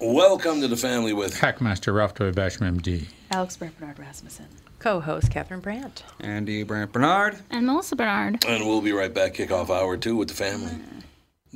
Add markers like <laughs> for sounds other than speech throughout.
Welcome to the family with Hackmaster Ralph W. Basham, MD. Alex Brant Bernard Rasmussen. Co-host Catherine Brandt. Andy Brant Bernard. And Melissa Bernard. And we'll be right back, kickoff hour two with the family.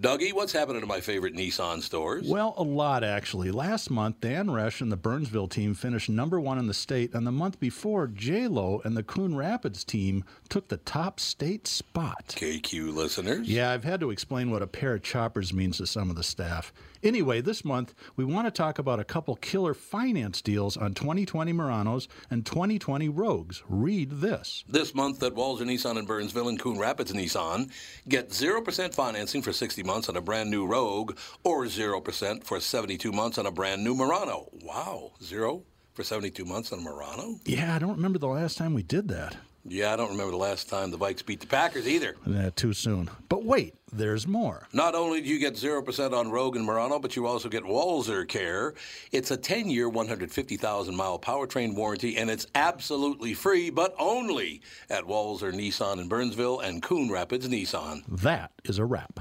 Dougie, what's happening to my favorite Nissan stores? Well, a lot actually. Last month, Dan Resch and the Burnsville team finished number one in the state, and the month before, J Lo and the Coon Rapids team took the top state spot. KQ listeners. Yeah, I've had to explain what a pair of choppers means to some of the staff. Anyway, this month we want to talk about a couple killer finance deals on 2020 Muranos and 2020 Rogues. Read this. This month at Walser Nissan in Burnsville and Coon Rapids Nissan, get 0% financing for 60 months on a brand new Rogue or 0% for 72 months on a brand new Murano. Wow, zero for 72 months on a Murano? Yeah, I don't remember the last time we did that. Yeah, I don't remember the last time the Vikes beat the Packers either. Uh, too soon. But wait, there's more. Not only do you get 0% on Rogue and Murano, but you also get Walser Care. It's a 10 year, 150,000 mile powertrain warranty, and it's absolutely free, but only at Walser Nissan in Burnsville and Coon Rapids Nissan. That is a wrap.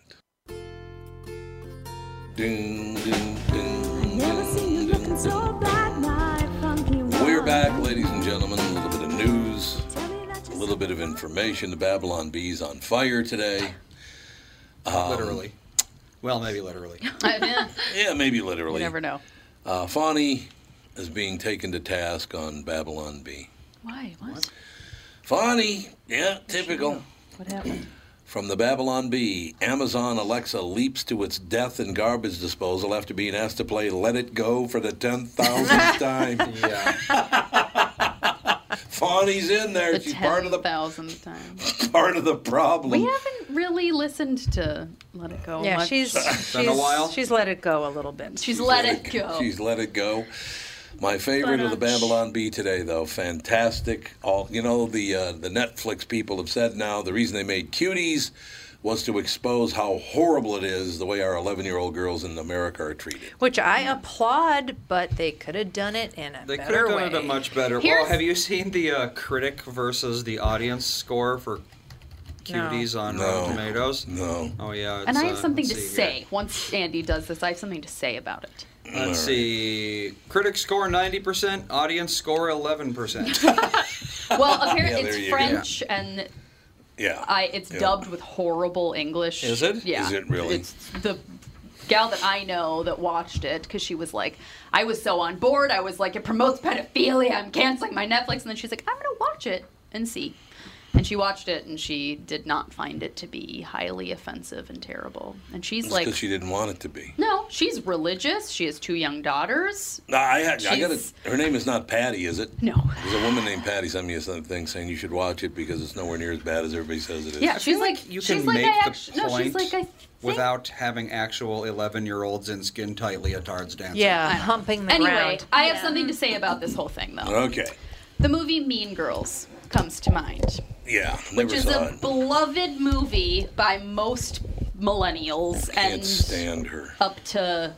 Ding, ding, ding, ding, so We're back, ladies and gentlemen. A little bit of news, a little bit of information. The Babylon Bee's on fire today. Um, literally. Well, maybe literally. <laughs> Yeah, maybe literally. You never know. Uh, Fawny is being taken to task on Babylon Bee. Why? What? Fawny, yeah, typical. What happened? From the Babylon Bee, Amazon Alexa leaps to its death in garbage disposal after being asked to play Let It Go for the 10,000th <laughs> time. yeah. Fawny's in there. The She's part of the thousandth time. <laughs> part of the problem. We haven't really listened to Let It Go. Yeah, much. she's been a she's, while. she's let it go a little bit. she's let it go. She's let it go. My favorite of the Babylon Bee today, though, fantastic. All you know, the uh, the Netflix people have said now the reason they made Cuties was to expose how horrible it is the way our 11 year old girls in America are treated. Which I applaud, but they could have done it in a They could better have way. done it a much better. Here's- Well, have you seen the uh, critic versus the audience score for Cuties on No. Rotten Tomatoes? No. Oh yeah. and I have uh, something to say. here. Once Andy does this, I have something to say about it. Let's see. Critic score 90%, audience score 11%. <laughs> Well, apparently Yeah, it's you go. French, and Yeah. I it's Yeah. dubbed with horrible English. Is it? Yeah. Is it really? It's the gal that I know that watched it because she was like, I was so on board. I was like, it promotes pedophilia. I'm canceling my Netflix, and then she's like, I'm gonna watch it and see. And she watched it, and she did not find it to be highly offensive and terrible. And she's It's like, she didn't want it to be. no, she's religious. She has two young daughters. No, I, I, I got it. Her name is not Patty, is it? No. There's a woman named Patty sent me a thing saying you should watch it because it's nowhere near as bad as everybody says it is. Yeah, she's like, you she's can like, make I the actu- no, she's point like, I think without having actual 11 year olds in skin tight leotards dancing. yeah, humping the Anyway, ground. I have something to say about this whole thing, though. Okay. The movie Mean Girls comes to mind, Yeah, never which is saw a it. beloved movie by most millennials Can't and stand her. up to,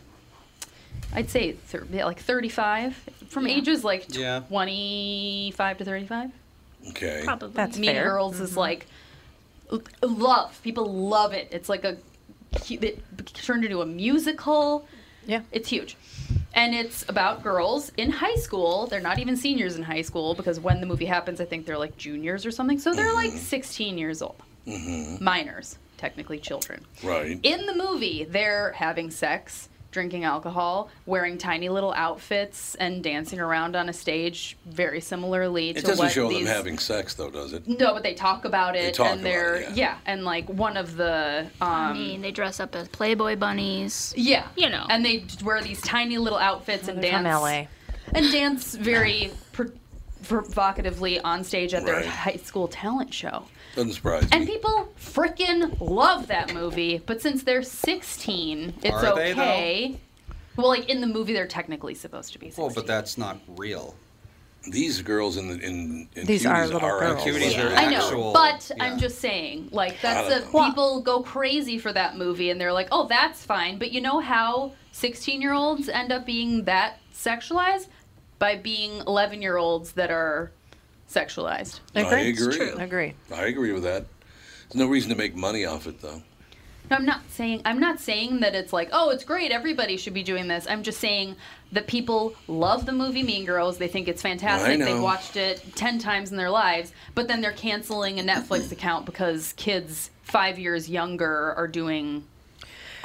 I'd say, thir- like 35, from ages like Yeah. 25 to 35. Okay. Probably. That's mean fair. Girls is mm-hmm. like l- love. People love it. It's like a it turned into a musical. Yeah. It's huge. And it's about girls in high school. They're not even seniors in high school because when the movie happens, I think they're like juniors or something. So they're like mm-hmm. 16 years old. Mm-hmm. Minors, technically children. Right. In the movie, they're having sex drinking alcohol, wearing tiny little outfits, and dancing around on a stage very similarly to. It to doesn't what show these. them having sex, though, does it? no, but they talk about it, they talk and about they're it, yeah. and like one of the um, I mean, they dress up as Playboy bunnies. yeah, you know. and they wear these tiny little outfits and dance from LA. and dance very pr- provocatively on stage at their Right. high school talent show. Doesn't surprise And me. people freaking love that movie, but since they're 16, it's Are they, okay. well, like in the movie, they're technically supposed to be 16. Well, but that's not real. These girls in the in, in These cuties are little girls. actually- Cuties are I know, but yeah. I'm just saying, like that's a know. people go crazy for that movie, and they're like, "Oh, that's fine." But you know how 16 year olds end up being that sexualized by being 11 year olds that are sexualized. I Agree. agree. Agree. I agree with that. There's no reason to make money off it, though. No, I'm not saying I'm not saying that it's like, oh, it's great, everybody should be doing this. I'm just saying that people love the movie Mean Girls. They think it's fantastic. They've watched it 10 times in their lives, but then they're canceling a Netflix <clears throat> account because kids 5 years younger are doing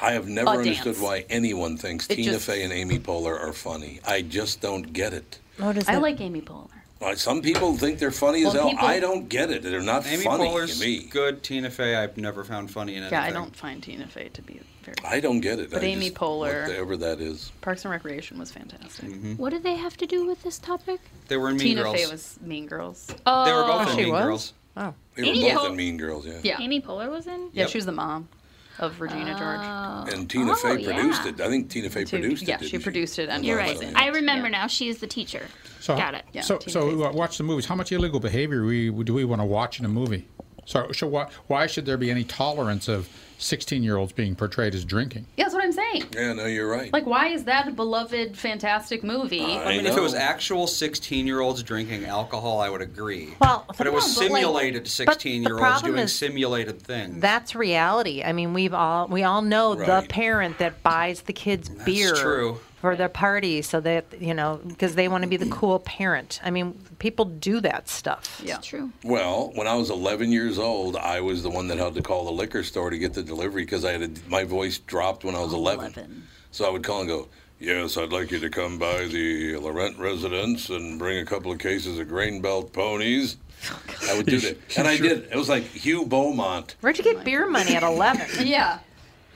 I have never A understood dance. why anyone thinks It Tina just- Fey and Amy Poehler are funny. I just don't get it. What is I it? like Amy Poehler. Uh, Some people think they're funny as Well, hell. people- I don't get it. They're not Amy funny Poehler's to me. good. Tina Fey, I've never found funny in anything. Yeah, I don't find Tina Fey to be very I don't get it. But I Amy just- Poehler- whatever that is. Parks and Recreation was fantastic. What did they have to do with this topic? They were in Mean Tina Girls. Tina Fey was Mean Girls. Oh, They were both in she Mean was? Girls. Oh. They were Amy both Poeh- in Mean Girls, yeah. Yeah. Amy Poehler was in. Yeah, Yep. she was the mom of Regina George. And Tina Oh, Fey yeah. produced it. I think Tina Fey Two- produced it. yeah, didn't she produced it and You're right. it. I remember Yeah. now. She is the teacher. So, Got it. Yeah, so, Tina so Fey's- uh, watch the movies. How much illegal behavior we, do we want to watch in a movie? So, so why, why should there be any tolerance of 16 year olds being portrayed as drinking? Yeah, that's what I'm saying. Yeah, no, you're right. Like, why is that a beloved, fantastic movie? I I mean, if it was actual 16 year olds drinking alcohol, I would agree. Well, but it was no, simulated but 16 year the olds problem doing simulated things. That's reality. I mean, we've all we all know the parent that buys the kids beer That's true. For their party, so that you know because they want to be the cool parent. I mean, people do that stuff. yeah. It's true. Well, when I was 11 years old, I was the one that had to call the liquor store to get the delivery because I had a, my voice dropped when I was 11. 11. So I would call and go, "Yes, I'd like you to come by the Laurent residence and bring a couple of cases of grain belt ponies." <laughs> Oh, I would do that, <laughs> and I did. It was like Hugh Beaumont. Where'd you get oh beer money at 11? <laughs> Yeah.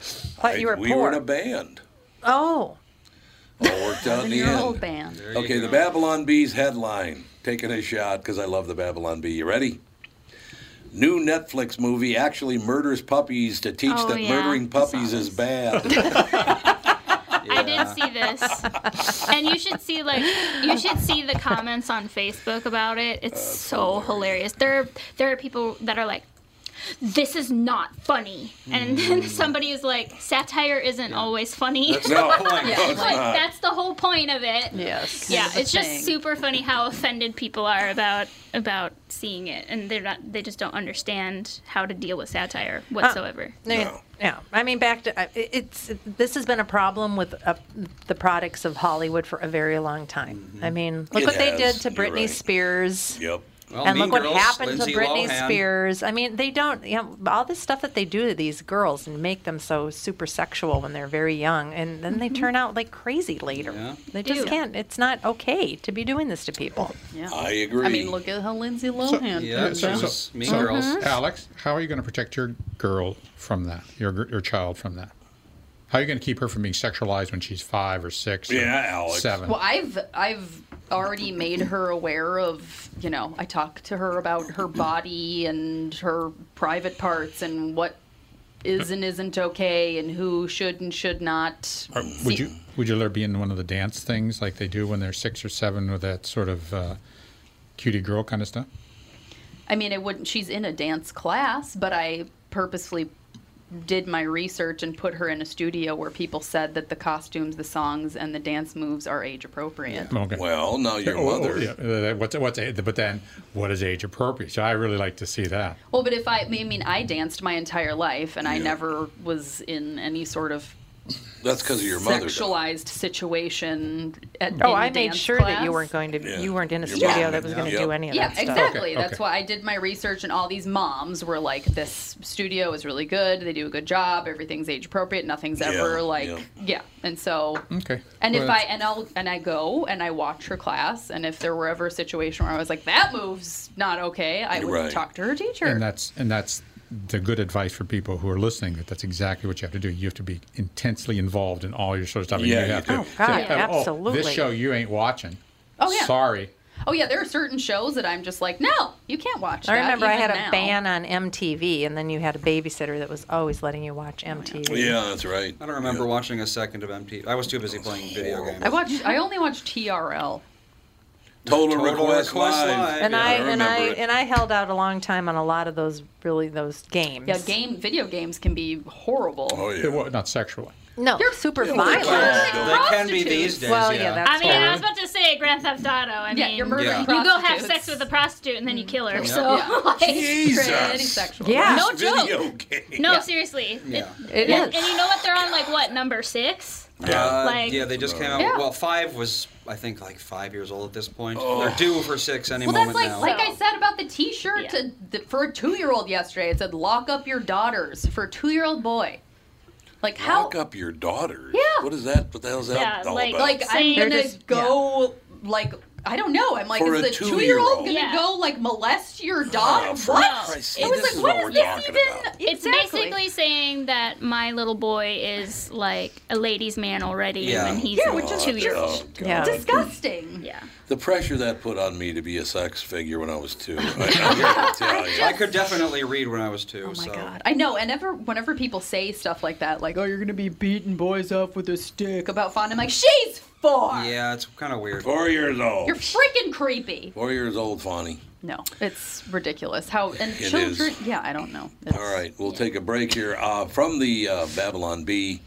Thought you were we poor. were in a band. oh, All worked out in the Your old band. There you Okay, the. Babylon Bees headline. Taking a shot because I love the Babylon Bee. You ready? New Netflix movie actually murders puppies to teach Oh, that yeah, murdering I saw puppies is this. bad. <laughs> I did see this, and you should see like you should see the comments on Facebook about it. It's so hilarious. There, there are people that are like, "This is not funny," and then somebody is like, "Satire isn't always funny." That's <laughs> No. the. Yeah. Like that's the whole point of it. yes. Yeah, it's just thing. super funny how offended people are about about seeing it, and they're not. They just don't understand how to deal with satire whatsoever. No, Yeah, I mean, back to uh, it's this has been a problem with uh, the products of Hollywood for a very long time. I mean, look It what they did to you're Britney right. Spears. Yep. Well, and Mean look what happened Lindsay to Britney Lohan. Spears. I mean, they don't, you know, all this stuff that they do to these girls and make them so super sexual when they're very young, and then they turn out like crazy later. Yeah. They just Ew. can't. It's not okay to be doing this to people. Yeah. I agree. I mean, look at how Lindsay Lohan. Yeah, did so- that. so- Mean so, Girls. Mm-hmm. Alex, how are you going to protect your girl from that? Your your child from that? How are you going to keep her from being sexualized when she's five or six? or Yeah, Alex. Seven. Well, I've I've already made her aware of you know I talk to her about her body and her private parts and what is and isn't okay and who should and should not. Or would you would you let her be in one of the dance things like they do when they're six or seven with that sort of uh, cutie girl kind of stuff? I mean, it wouldn't. She's in a dance class, but I purposefully did my research and put her in a studio where people said that the costumes, the songs, and the dance moves are age appropriate. Okay. Well, now your Oh, oh, mother. yeah. Uh, What's what's but then what is age appropriate? So I really like to see that. Well, but if I, I mean, I danced my entire life, and I never was in any sort of That's because of your mother. though. sexualized situation. At, Oh, in I the made dance sure that you weren't going to. Yeah. You weren't in a Your studio mom, that was going to yeah. do any of Yeah, that stuff. exactly. Okay, That's okay. why I did my research, and all these moms were like, "This studio is really good. They do a good job. Everything's age appropriate. Nothing's Yeah, ever like, yeah. yeah." And so, Okay. and Well, if I and I'll and I go and I watch her class, and if there were ever a situation where I was like, "That move's not okay," I would Right. talk to her teacher. And that's and that's the good advice for people who are listening. That that's exactly what you have to do. You have to be intensely involved in all your sort of stuff. and Yeah, you you have to. Oh, God, say, oh, absolutely. this show you ain't watching. Oh, yeah. Sorry. oh yeah, there are certain shows that I'm just like, "No, you can't watch." I that, remember I even had a now." ban on MTV, and then you had a babysitter that was always letting you watch oh, MTV. Yeah, that's right. I don't remember Yeah. watching a second of MTV. I was too busy playing video oh. games. I watched. I only watched TRL. Total, Total Request, Request Live. Live. And Yeah, I, I and I it. and I held out a long time on a lot of those really those games. Yeah, game video games can be horrible. Oh yeah. It wa- not sexually. No, You're- super you're violent. like They can be these days. Well, yeah. yeah, that's I mean, true. I was about to say Grand Theft Auto. I Yeah, mean, you're murdering Yeah. you go have sex with a prostitute and then you kill her. Yeah. So, Yeah. <laughs> like, Jesus. <laughs> Pretty sexual. Yeah. no joke. Video game. No, Yeah. seriously. Yeah. It and, is. and you know what? They're on like what number six? Uh, Like- yeah, they just came out. Yeah. Well, five was I think like five years old at this point. Oh. They're due for six any Well, that's moment like now. like I said about the T-shirt Yeah. to, th- for a two-year-old yesterday. It said "Lock up your daughters" for a two-year-old boy. Like how? Lock up your daughters. Yeah. What is that? What the hell's that Yeah, all like- about? Like I'm gonna just- go like I don't know. I'm like, For is a the two-year-old two-year-old. gonna Yeah. go like molest your oh, dog? Oh, for what? Christ's It was this like, is what what is we're this talking even? about. It's Exactly. basically saying that my little boy is like a ladies' man already Yeah. when he's Yeah, which is two years Oh, old. Yeah. disgusting. Yeah. The pressure that put on me to be a sex figure when I was two. I, I <laughs> gotta tell you. I could definitely read when I was two. Oh my so. god! I know, and ever whenever people say stuff like that, like "Oh, you're gonna be beating boys up with a stick" about fun, I'm like, "She's four. Yeah, it's kind of weird. Four years old. You're freaking creepy." Four years old, Fawny. No, it's ridiculous. How and It children? is. Yeah, I don't know. It's- All right, we'll take a break here. Uh, from the uh, Babylon Bee,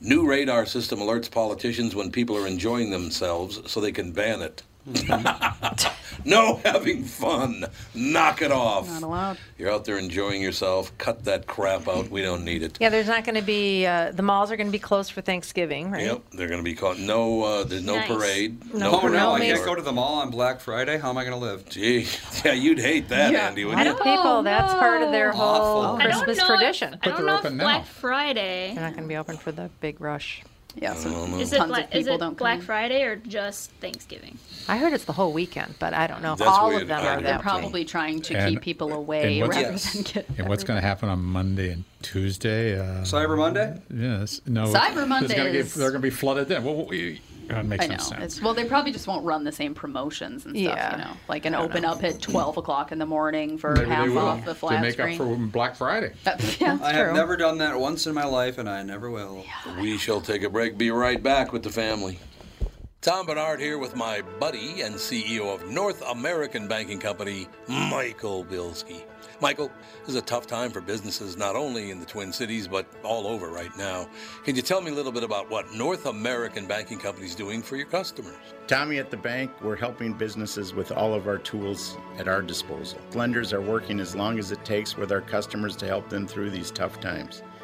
new radar system alerts politicians when people are enjoying themselves so they can ban it. <laughs> no having fun. Knock it off. Not allowed. You're out there enjoying yourself. Cut that crap out. We don't need it. Yeah, there's not going to be. Uh, the malls are going to be closed for Thanksgiving, right? Yep, they're going to be caught. No, uh, there's no Nice. parade. No Oh parade. no, I can't go to the mall on Black Friday. How am I going to live? Gee, yeah, you'd hate that, Yeah. Andy, A wouldn't lot you? of people. That's part of their Awful. whole I I don't Christmas know tradition. If, I But don't they're know open if now. Black Friday. They're not going to be open for the big rush. Yeah, so Is it, Bla- of is it don't Black in. Friday or just Thanksgiving? I heard it's the whole weekend, but I don't know That's all of them are They're probably trying to And- keep people away what's- rather Yes. than get. And what's going to happen on Monday and Tuesday? Uh, Cyber Monday? Yes. No. Cyber Monday gonna get- they're going to be flooded then. Well, we, that makes I know. no sense. It's, well, they probably just won't run the same promotions and stuff, Yeah. you know, like an open up at twelve o'clock in the morning for Maybe half off the to flat make screen. up for Black Friday. Uh, <laughs> yeah, I true. have never done that once in my life, and I never will. We shall take a break. Be right back with the family. Tom Bernard here with my buddy and CEO of North American Banking Company, Michael Bilski. Michael, this is a tough time for businesses not only in the Twin Cities but all over right now. Can you tell me a little bit about what North American Banking Company is doing for your customers? Tommy at the bank, we're helping businesses with all of our tools at our disposal. Lenders are working as long as it takes with our customers to help them through these tough times.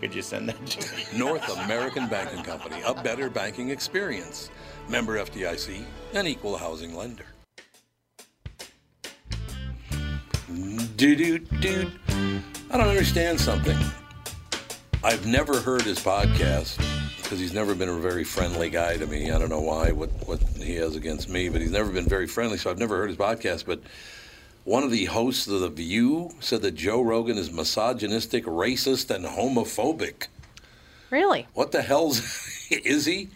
Could you send that to me? <laughs> North American Banking Company, a better banking experience. Member FDIC, an equal housing lender. Dude, I don't understand something. I've never heard his podcast because he's never been a very friendly guy to me. I don't know why, what, what he has against me, but he's never been very friendly, so I've never heard his podcast. But one of the hosts of The View said that Joe Rogan is misogynistic, racist, and homophobic. Really? What the hell's <laughs> is he?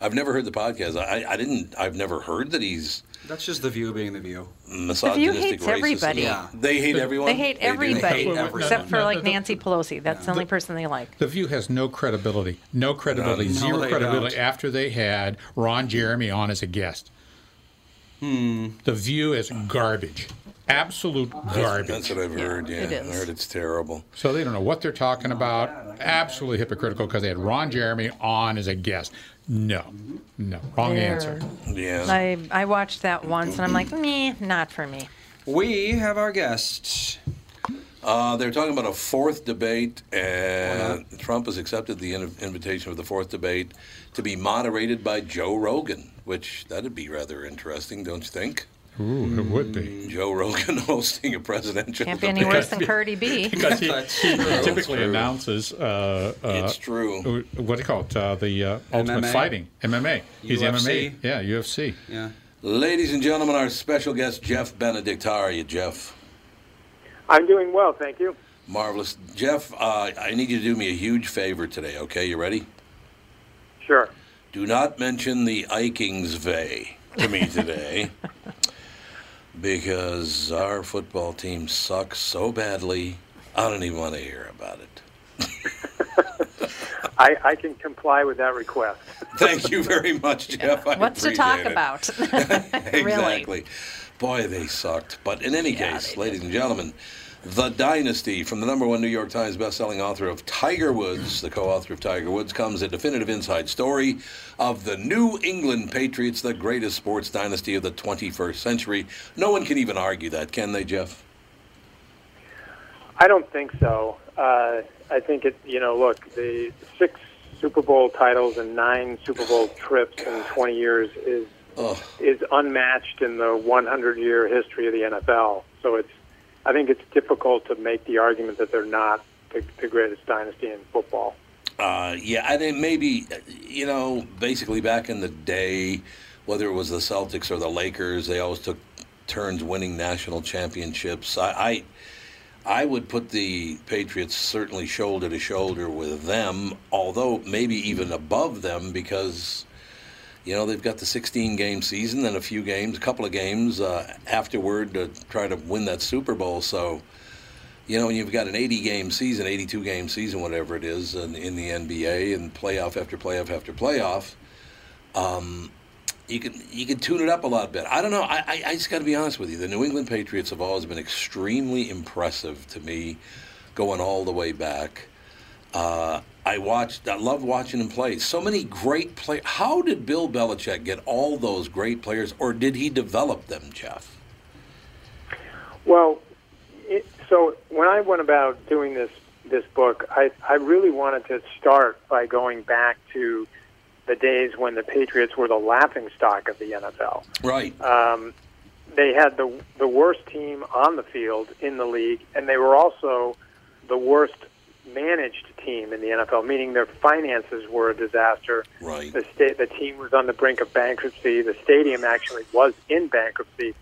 I've never heard the podcast. I, I didn't. I've never heard that he's That's just the view being the view. misogynistic, hates racist. everybody. Yeah. They hate everyone. They hate do. everybody hate everyone. except for like Nancy Pelosi. That's the only person they like. The View has no credibility. No credibility. None. Zero No, credibility don't. after they had Ron Jeremy on as a guest. Hmm. The View is garbage. Absolute garbage. That's what I've heard. Yeah, it I is. heard it's terrible. So they don't know what they're talking about. Absolutely hypocritical because they had Ron Jeremy on as a guest. No, no, wrong They're- answer. Yeah. I I watched that once and I'm like, meh, not for me. We have our guests. Uh, they're talking about a fourth debate, and Trump has accepted the in- invitation for the fourth debate to be moderated by Joe Rogan, which that'd be rather interesting, don't you think? Ooh, it would be. Joe Rogan <laughs> hosting a presidential Can't be debate. any worse than Cardi B. Because he, That's he true. typically true. announces uh, uh, It's true. what do you call it? Uh, the uh, Ultimate MMA? Fighting, MMA. He's UFC? MMA. Yeah, UFC. Yeah. Ladies and gentlemen, our special guest, Jeff Benedict. How are you, Jeff? I'm doing well, thank you. Marvelous. Jeff, uh, I need you to do me a huge favor today, okay? You ready? Sure. Do not mention the Ikingsvey to me today <laughs> because our football team sucks so badly, I don't even want to hear about it. <laughs> I, I can comply with that request. <laughs> Thank you very much, Jeff. I What's to talk it. about? <laughs> really? exactly. Boy, they sucked. But in any case, ladies and gentlemen, The Dynasty from the number one New York Times bestselling author of Tiger Woods, the co author of Tiger Woods, comes a definitive inside story of the New England Patriots, the greatest sports dynasty of the 21st century. No one can even argue that, can they, Jeff? I don't think so. Uh, I think it. You know, look, the six Super Bowl titles and nine Super Bowl trips in 20 years is is unmatched in the 100 year history of the NFL. So it's. I think it's difficult to make the argument that they're not the, the greatest dynasty in football. Uh, yeah, I think maybe, you know, basically back in the day, whether it was the Celtics or the Lakers, they always took turns winning national championships. I, I, I would put the Patriots certainly shoulder to shoulder with them, although maybe even above them because, you know, they've got the 16 game season and a few games, a couple of games uh, afterward to try to win that Super Bowl. So, you know, you've got an 80 game season, 82 game season, whatever it is, in, in the NBA and playoff after playoff after playoff, um, you can you can tune it up a lot better. I don't know. I, I, I just got to be honest with you. The New England Patriots have always been extremely impressive to me, going all the way back. Uh, I watched. I loved watching them play. So many great players. How did Bill Belichick get all those great players, or did he develop them, Jeff? Well, it, so when I went about doing this this book, I I really wanted to start by going back to the days when the Patriots were the laughing stock of the NFL. Right. Um, they had the the worst team on the field in the league, and they were also the worst managed team in the NFL, meaning their finances were a disaster. Right. The state, the team was on the brink of bankruptcy. The stadium actually was in bankruptcy.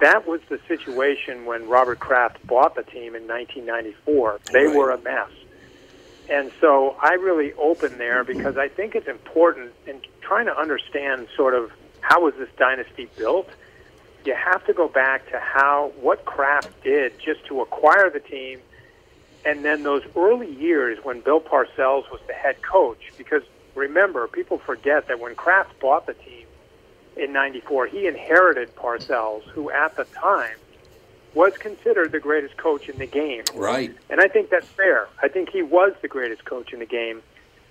That was the situation when Robert Kraft bought the team in 1994. They Right. were a mess. And so I really open there mm-hmm. because I think it's important in trying to understand sort of how was this dynasty built. You have to go back to how what Kraft did just to acquire the team, and then those early years when Bill Parcells was the head coach. Because remember, people forget that when Kraft bought the team in '94, he inherited Parcells, who at the time was considered the greatest coach in the game. Right. And I think that's fair. I think he was the greatest coach in the game.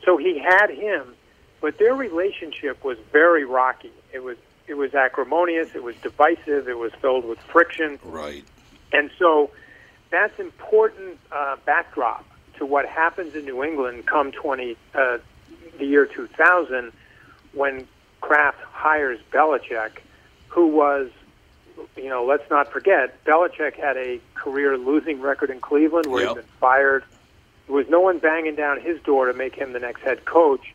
So he had him, but their relationship was very rocky. It was it was acrimonious, it was divisive, it was filled with friction. Right. And so that's important uh, backdrop to what happens in New England come 20 uh, the year 2000 when Kraft hires Belichick, who was you know, let's not forget, Belichick had a career losing record in Cleveland where Yep. he'd been fired. There was no one banging down his door to make him the next head coach.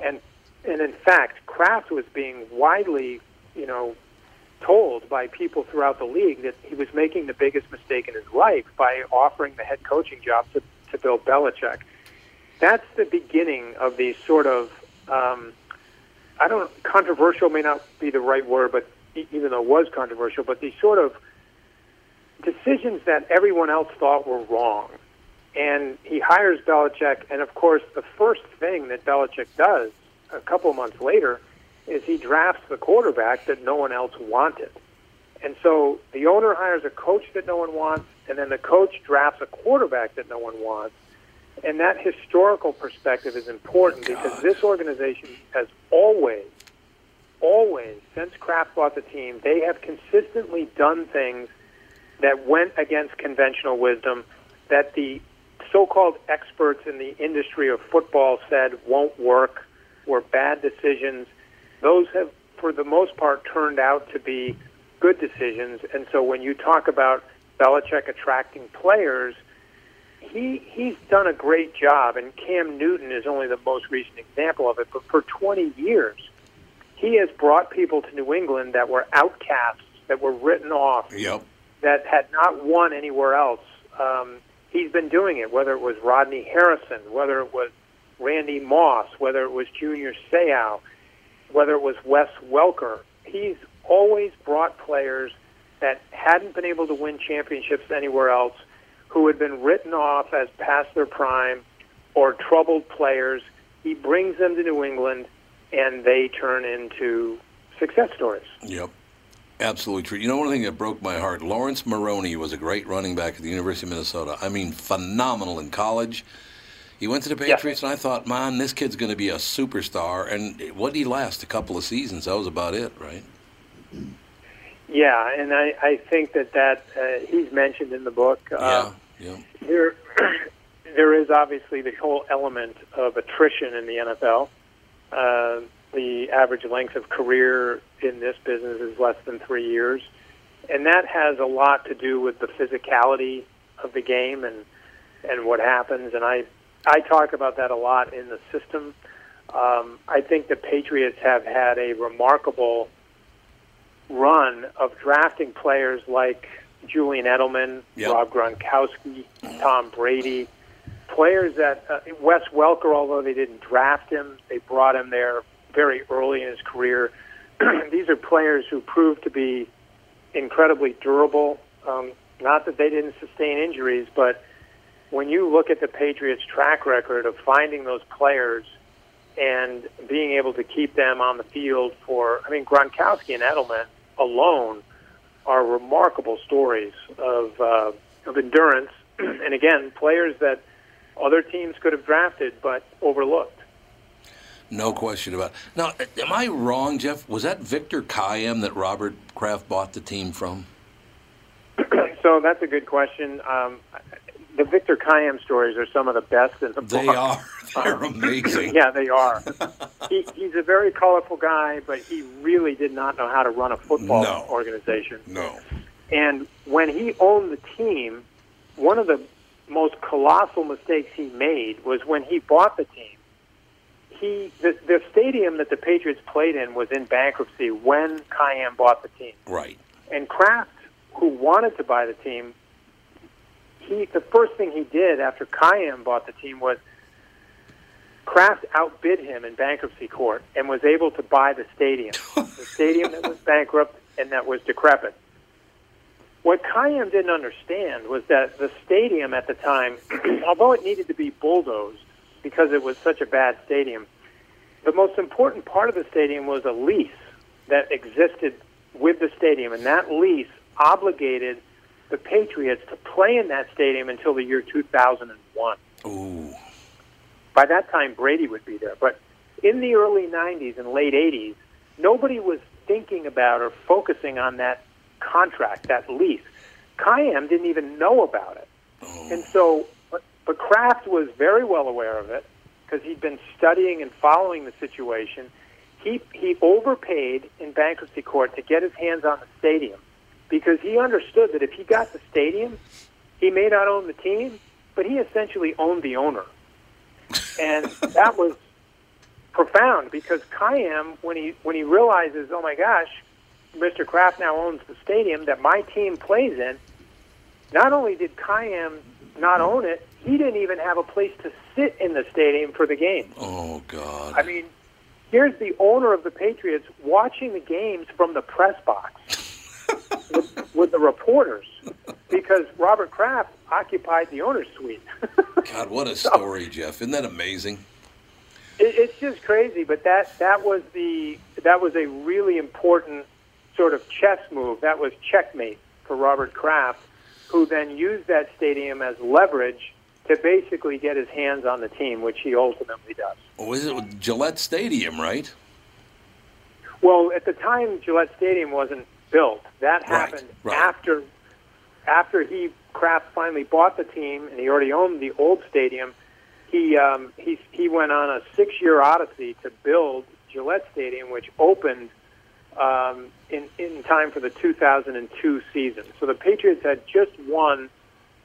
And and in fact, Kraft was being widely, you know, told by people throughout the league that he was making the biggest mistake in his life by offering the head coaching job to, to Bill Belichick. That's the beginning of these sort of, um, I don't, controversial may not be the right word, but even though it was controversial, but these sort of decisions that everyone else thought were wrong. And he hires Belichick, and of course, the first thing that Belichick does a couple months later is he drafts the quarterback that no one else wanted. And so the owner hires a coach that no one wants, and then the coach drafts a quarterback that no one wants. And that historical perspective is important oh, because this organization has always, always, since Kraft bought the team, they have consistently done things that went against conventional wisdom that the so-called experts in the industry of football said won't work, were bad decisions. Those have, for the most part, turned out to be good decisions. And so when you talk about Belichick attracting players, he he's done a great job. And Cam Newton is only the most recent example of it. But for 20 years, he has brought people to New England that were outcasts, that were written off, Yep. that had not won anywhere else. Um, he's been doing it, whether it was Rodney Harrison, whether it was Randy Moss, whether it was Junior Seau, whether it was Wes Welker. He's always brought players that hadn't been able to win championships anywhere else, who had been written off as past their prime or troubled players. He brings them to New England, and they turn into success stories. Yep. Absolutely true. You know, one thing that broke my heart Laurence Maroney was a great running back at the University of Minnesota. I mean, phenomenal in college. He went to the Patriots, and I thought, man, this kid's going to be a superstar. And what did he last? A couple of seasons. That was about it, right? Yeah, and I, I think that that uh, he's mentioned in the book. Uh, yeah. There, <clears throat> there is obviously the whole element of attrition in the NFL. Uh, the average length of career in this business is less than three years, and that has a lot to do with the physicality of the game and and what happens. And I I talk about that a lot in the system. Um, I think the Patriots have had a remarkable run of drafting players like Julian Edelman, Yep. Rob Gronkowski, Tom Brady, players that uh, Wes Welker, although they didn't draft him, they brought him there very early in his career. <clears throat> These are players who proved to be incredibly durable. Um, not that they didn't sustain injuries, but when you look at the Patriots' track record of finding those players and being able to keep them on the field for, I mean, Gronkowski and Edelman alone are remarkable stories of uh, of endurance, <clears throat> and again, players that other teams could have drafted but overlooked. No question about it. Now, am I wrong, Jeff? Was that Victor Kiam that Robert Kraft bought the team from? <clears throat> so that's a good question. Um, the Victor Kiam stories are some of the best in the book. They are. <laughs> They're um, amazing. yeah, they are. <laughs> he, he's a very colorful guy, but he really did not know how to run a football No. organization. No. And when he owned the team, one of the most colossal mistakes he made was when he bought the team. He the, the stadium that the Patriots played in was in bankruptcy when Kiam bought the team. Right. And Kraft, who wanted to buy the team, he the first thing he did after Kiam bought the team was Kraft outbid him in bankruptcy court and was able to buy the stadium, <laughs> the stadium that was bankrupt and that was decrepit. What Kiam didn't understand was that the stadium at the time, <clears throat> although it needed to be bulldozed because it was such a bad stadium, the most important part of the stadium was a lease that existed with the stadium, and that lease obligated the Patriots to play in that stadium until the year 2001. Ooh. By that time, Brady would be there. But in the early 90s and late 80s, nobody was thinking about or focusing on that contract, that lease. Kiam didn't even know about it. Oh. And so, but, but Kraft was very well aware of it because he'd been studying and following the situation. He, he overpaid in bankruptcy court to get his hands on the stadium because he understood that if he got the stadium, he may not own the team, but he essentially owned the owner. And <laughs> that was profound because Kiam, when he when he realizes, oh my gosh, Mr. Kraft now owns the stadium that my team plays in. Not only did Kiam not own it, he didn't even have a place to sit in the stadium for the game. Oh God. I mean, here's the owner of the Patriots watching the games from the press box with, the reporters because Robert Kraft occupied the owner's suite. <laughs> God, what a story, Jeff! Isn't that amazing? It, it's just crazy, but that that was the that was a really important sort of chess move. That was checkmate for Robert Kraft, who then used that stadium as leverage to basically get his hands on the team, which he ultimately does. Oh, was it Gillette Stadium, right? Well, at the time, Gillette Stadium wasn't built. That happened right. after after he Kraft finally bought the team, and he already owned the old stadium. He um, he he went on a six-year odyssey to build Gillette Stadium, which opened um, in in time for the 2002 season. So the Patriots had just won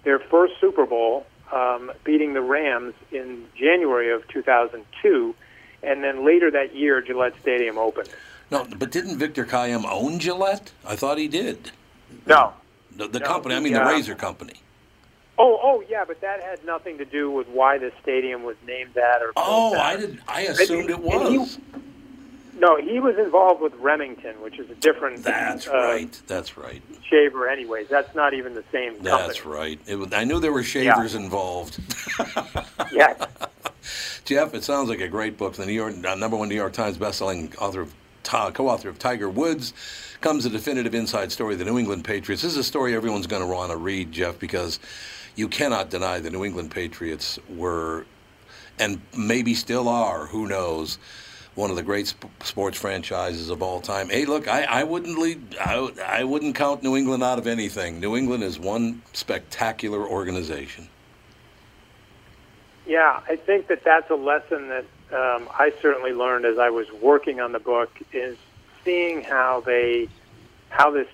their first Super Bowl, um, beating the Rams in January of 2002, and then later that year, Gillette Stadium opened. No, but didn't Victor Kayam own Gillette? I thought he did. No. The, the No, company, I he, mean the uh, Razor Company. Oh, oh, yeah, but that had nothing to do with why the stadium was named that or. Oh, that. I didn't—I assumed it he- was. no, he was involved with Remington, which is a different. That's uh, right. That's right. Shaver, anyways. That's not even the same company. That's right. It was, I knew there were shavers involved. Yeah. <laughs> Jeff, it sounds like a great book. The New York uh, number one New York Times bestselling author of Ti- co-author of Tiger Woods comes a definitive inside story of the New England Patriots. This is a story everyone's going to want to read, Jeff, because you cannot deny the New England Patriots were, and maybe still are, who knows, one of the great sp- sports franchises of all time. Hey, look, I, I wouldn't lead, I, I wouldn't count New England out of anything. New England is one spectacular organization. Yeah, I think that that's a lesson that um, I certainly learned as I was working on the book is seeing how they, how this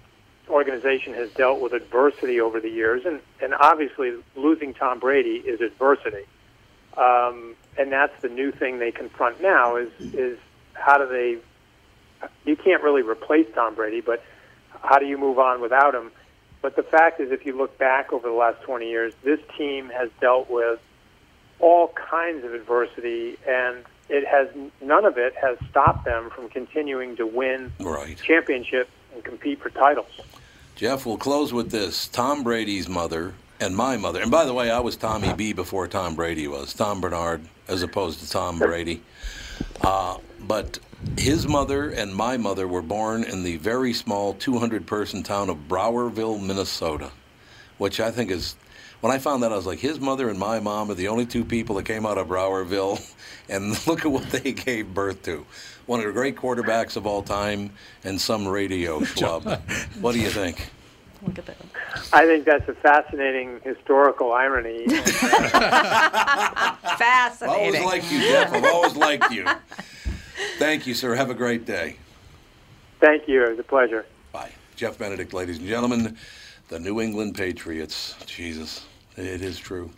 organization has dealt with adversity over the years, and and obviously losing Tom Brady is adversity, um, and that's the new thing they confront now is is how do they, you can't really replace Tom Brady, but how do you move on without him? But the fact is, if you look back over the last 20 years, this team has dealt with all kinds of adversity, and it has none of it has stopped them from continuing to win Right. championships and compete for titles. Jeff, we'll close with this. Tom Brady's mother and my mother, and by the way, I was Tommy B before Tom Brady was. Tom Bernard as opposed to Tom Brady. Uh, but his mother and my mother were born in the very small 200 person town of Browerville, Minnesota, which I think is. When I found that, I was like, his mother and my mom are the only two people that came out of Browerville, <laughs> and <laughs> look at what they gave birth to. One of the great quarterbacks of all time and some radio <laughs> schlub. what do you think? Look at that. I think that's a fascinating historical irony. Fascinating. I've always liked you, Jeff. I've always liked you. Thank you, sir. Have a great day. Thank you. It was a pleasure. Bye. Jeff Benedict, ladies and gentlemen, the New England Patriots. Jesus, it is true.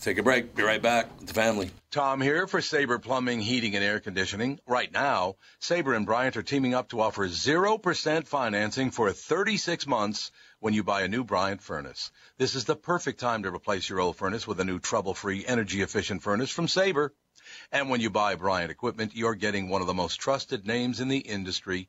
Take a break. Be right back with the family. Tom here for Sabre Plumbing, Heating, and Air Conditioning. Right now, Sabre and Bryant are teaming up to offer 0% financing for 36 months when you buy a new Bryant furnace. This is the perfect time to replace your old furnace with a new trouble-free, energy-efficient furnace from Sabre. And when you buy Bryant equipment, you're getting one of the most trusted names in the industry.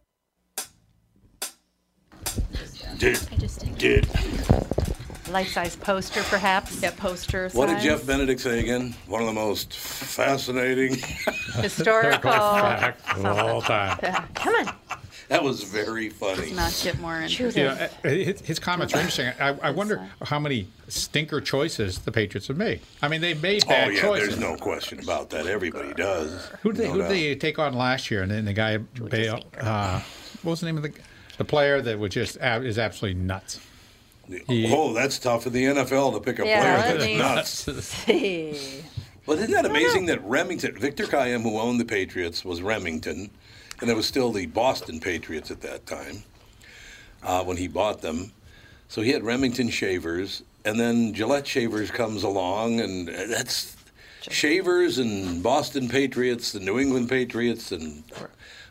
Did, I just did. did. Life-size poster, perhaps. Yeah, poster. What did signs. Jeff Benedict say again? One of the most fascinating. <laughs> Historical. Fact of all time. Yeah, Come on. That was very funny. Does not get more interesting. You know, his, his comments are interesting. I, I wonder how many stinker choices the Patriots have made. I mean, they made bad Oh yeah, choices. there's no question about that. Everybody does. Who did they, No who did they take on last year? And then the guy, Bale, uh, what was the name of the the player that was just ab- is absolutely nuts? He- oh, that's tough in the NFL to pick a Yeah, player that's me nuts. see. <laughs> <laughs> But isn't that amazing that Remington, Victor Kiam, who owned the Patriots, was Remington, and it was still the Boston Patriots at that time uh, when he bought them. So he had Remington shavers, and then Gillette shavers comes along, and that's shavers and Boston Patriots, the New England Patriots, and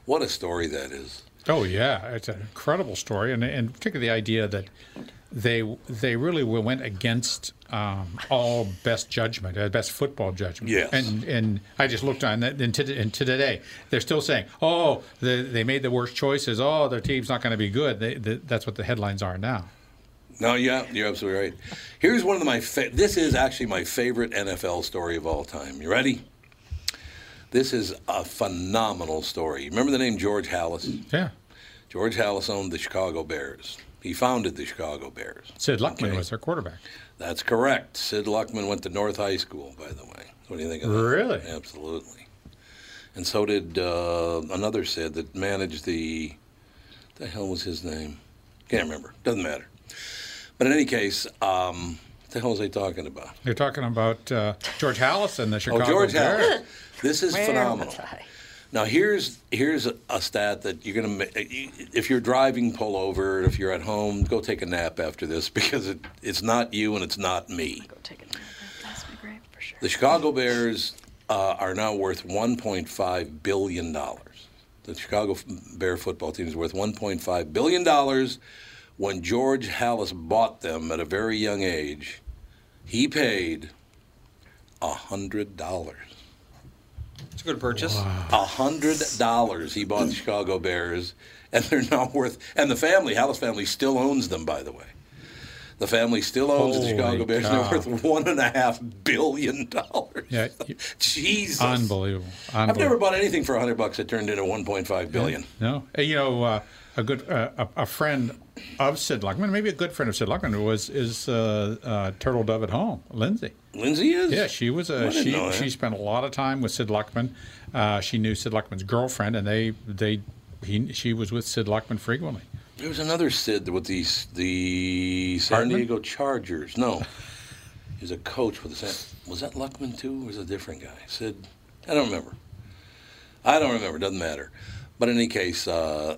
what a story that is. Oh yeah, it's an incredible story, and and particularly the idea that they they really went against um, all best judgment, uh, best football judgment. Yes. And and I just looked on that, and, to, and to today they're still saying, oh, they, they made the worst choices. Oh, their team's not going to be good. They, they, that's what the headlines are now. No, yeah, you're absolutely right. Here's one of my fa- this is actually my favorite NFL story of all time. You ready? This is a phenomenal story. Remember the name George Halas? Yeah. George Halas owned the Chicago Bears. He founded the Chicago Bears. Sid Luckman Okay. was their quarterback. That's correct. Sid Luckman went to North High School, by the way. What do you think of that? Really? Absolutely. And so did uh, another Sid that managed the. The hell was his name? Can't remember. Doesn't matter. But in any case, um, what the hell was I talking about? You're talking about uh, George Halas and the Chicago oh, George Bears. Halas. <laughs> This is Where phenomenal. Now here's here's a, stat that you're gonna ma- if you're driving, pull over. If you're at home, go take a nap after this <laughs> because it, it's not you and it's not me. Go take a nap. That's be great for sure. The Chicago Bears uh, are now worth 1.5 billion dollars. The Chicago Bear football team is worth 1.5 billion dollars. When George Halas bought them at a very young age, he paid hundred dollars. It's a good purchase. A hundred dollars he bought the Chicago Bears, and they're now worth. And the family, Halas family, still owns them. By the way, the family still owns the Chicago Bears. and cow. They're worth one and a half billion dollars. Yeah, <laughs> Jesus, unbelievable. I've never bought anything for a hundred bucks that turned into 1.5 billion. No, you know, uh, a good uh, a, a friend of Sid Luckman, maybe a good friend of Sid Luckman, was is uh, uh, Turtle Dove at Home, Lindsay. Lindsay is. Yeah, she was I a didn't she. She spent a lot of time with Sid Luckman. Uh, she knew Sid Luckman's girlfriend, and they they he, she was with Sid Luckman frequently. There was another Sid with the the San Hartman? Diego Chargers. No, he was a coach with the San. Was that Luckman too, or was it a different guy? Sid, I don't remember. I don't remember. Doesn't matter. But in any case, uh,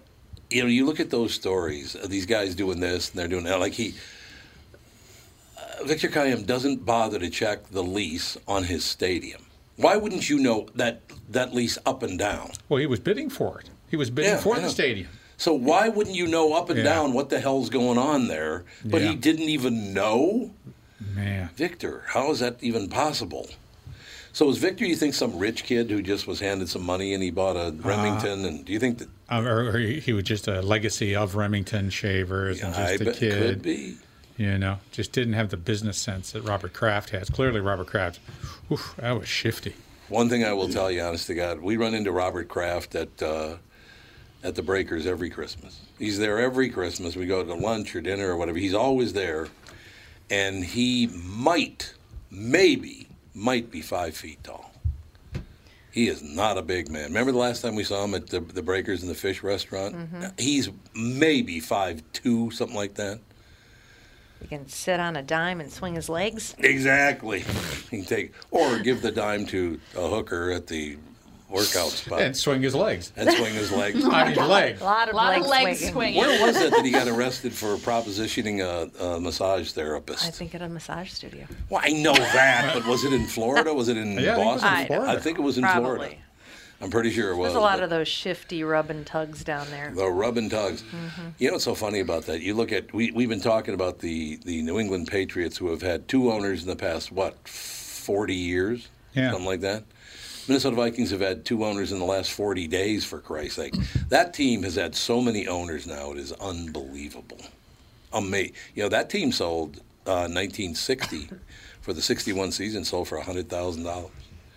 you know, you look at those stories. Of these guys doing this and they're doing that. Like he, uh, Victor Kiam doesn't bother to check the lease on his stadium. Why wouldn't you know that that lease up and down? Well, he was bidding for it. He was bidding Yeah, for the stadium. So why wouldn't you know up and Yeah. down what the hell's going on there? But Yeah. he didn't even know. Man, Victor, how is that even possible? So was Victor, you think, some rich kid who just was handed some money and he bought a Remington? and do you think that uh, or, or he, was just a legacy of Remington shavers and just a kid. You know, just didn't have the business sense that Robert Kraft has. Clearly, Robert Kraft, oof, that was shifty. One thing I will tell you, honest to God, we run into Robert Kraft at uh, at the Breakers every Christmas. He's there every Christmas. We go to lunch or dinner or whatever. He's always there, and he might, maybe, might be five feet tall. He is not a big man. Remember the last time we saw him at the, the Breakers in the Fish Restaurant? Mm-hmm. He's maybe five two, something like that. He can sit on a dime and swing his legs. Exactly. He can take or give the dime to a hooker at the workout spot And swing his legs. and swing his legs. on his leg. A lot of A <laughs> lot leg of legs swinging. swinging. Where was it that he got <laughs> arrested for propositioning a, a massage therapist? I think at a massage studio. well, I know that, but was it in Florida? Was it in <laughs> Yeah, I think it was in Boston? Florida. I think it was in Probably. Florida. I'm pretty sure it was. There's a lot of those shifty rub and tugs down there. The rub and tugs. Mm-hmm. You know what's so funny about that? You look at we we've been talking about the the New England Patriots who have had two owners in the past what forty years, Yeah. something like that. Minnesota Vikings have had two owners in the last 40 days, for Christ's sake. That team has had so many owners now, it is unbelievable. Ama- you know, that team sold uh, 1960 for the 61 season, sold for $100,000.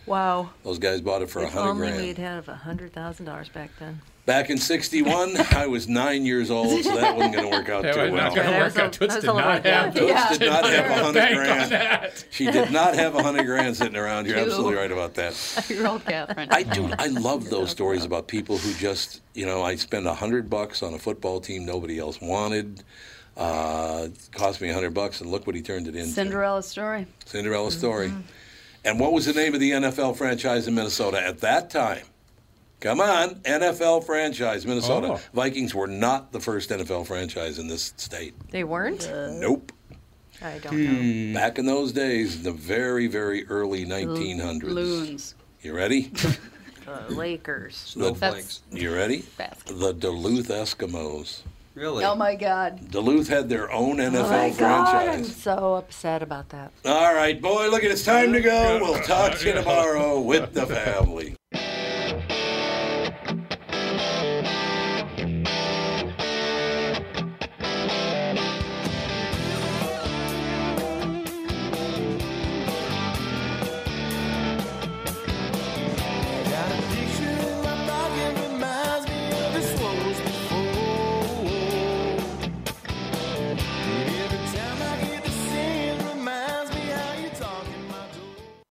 Wow. Those guys bought it for if 100 only grand. we'd had a hundred thousand dollars back then. Back in '61, <laughs> I was nine years old, so that wasn't going to work out That too well. not going to work out. Toots did not have. young. Toots did not have a hundred grand. She did not have a hundred grand <laughs> sitting around. You're absolutely right about that. Five-year-old Catherine. I do. I love those stories about people who just, you know, I spend a hundred bucks on a football team nobody else wanted. Uh, cost me a hundred bucks, and look what he turned it into. Cinderella story. Cinderella story. Mm-hmm. And what was the name of the NFL franchise in Minnesota at that time? Come on, NFL franchise, Minnesota. Oh. Vikings were not the first NFL franchise in this state. They weren't. Nope. I don't hmm. know. Back in those days, the very, very early 1900s. Loons. You ready? <laughs> The Lakers. Snowflakes. You ready? Basket. The Duluth Eskimos. Really? Oh my God. Duluth had their own NFL franchise Oh my God, I'm so upset about that. All right, boy, look, it's time to go. We'll talk to you <laughs> tomorrow with the family.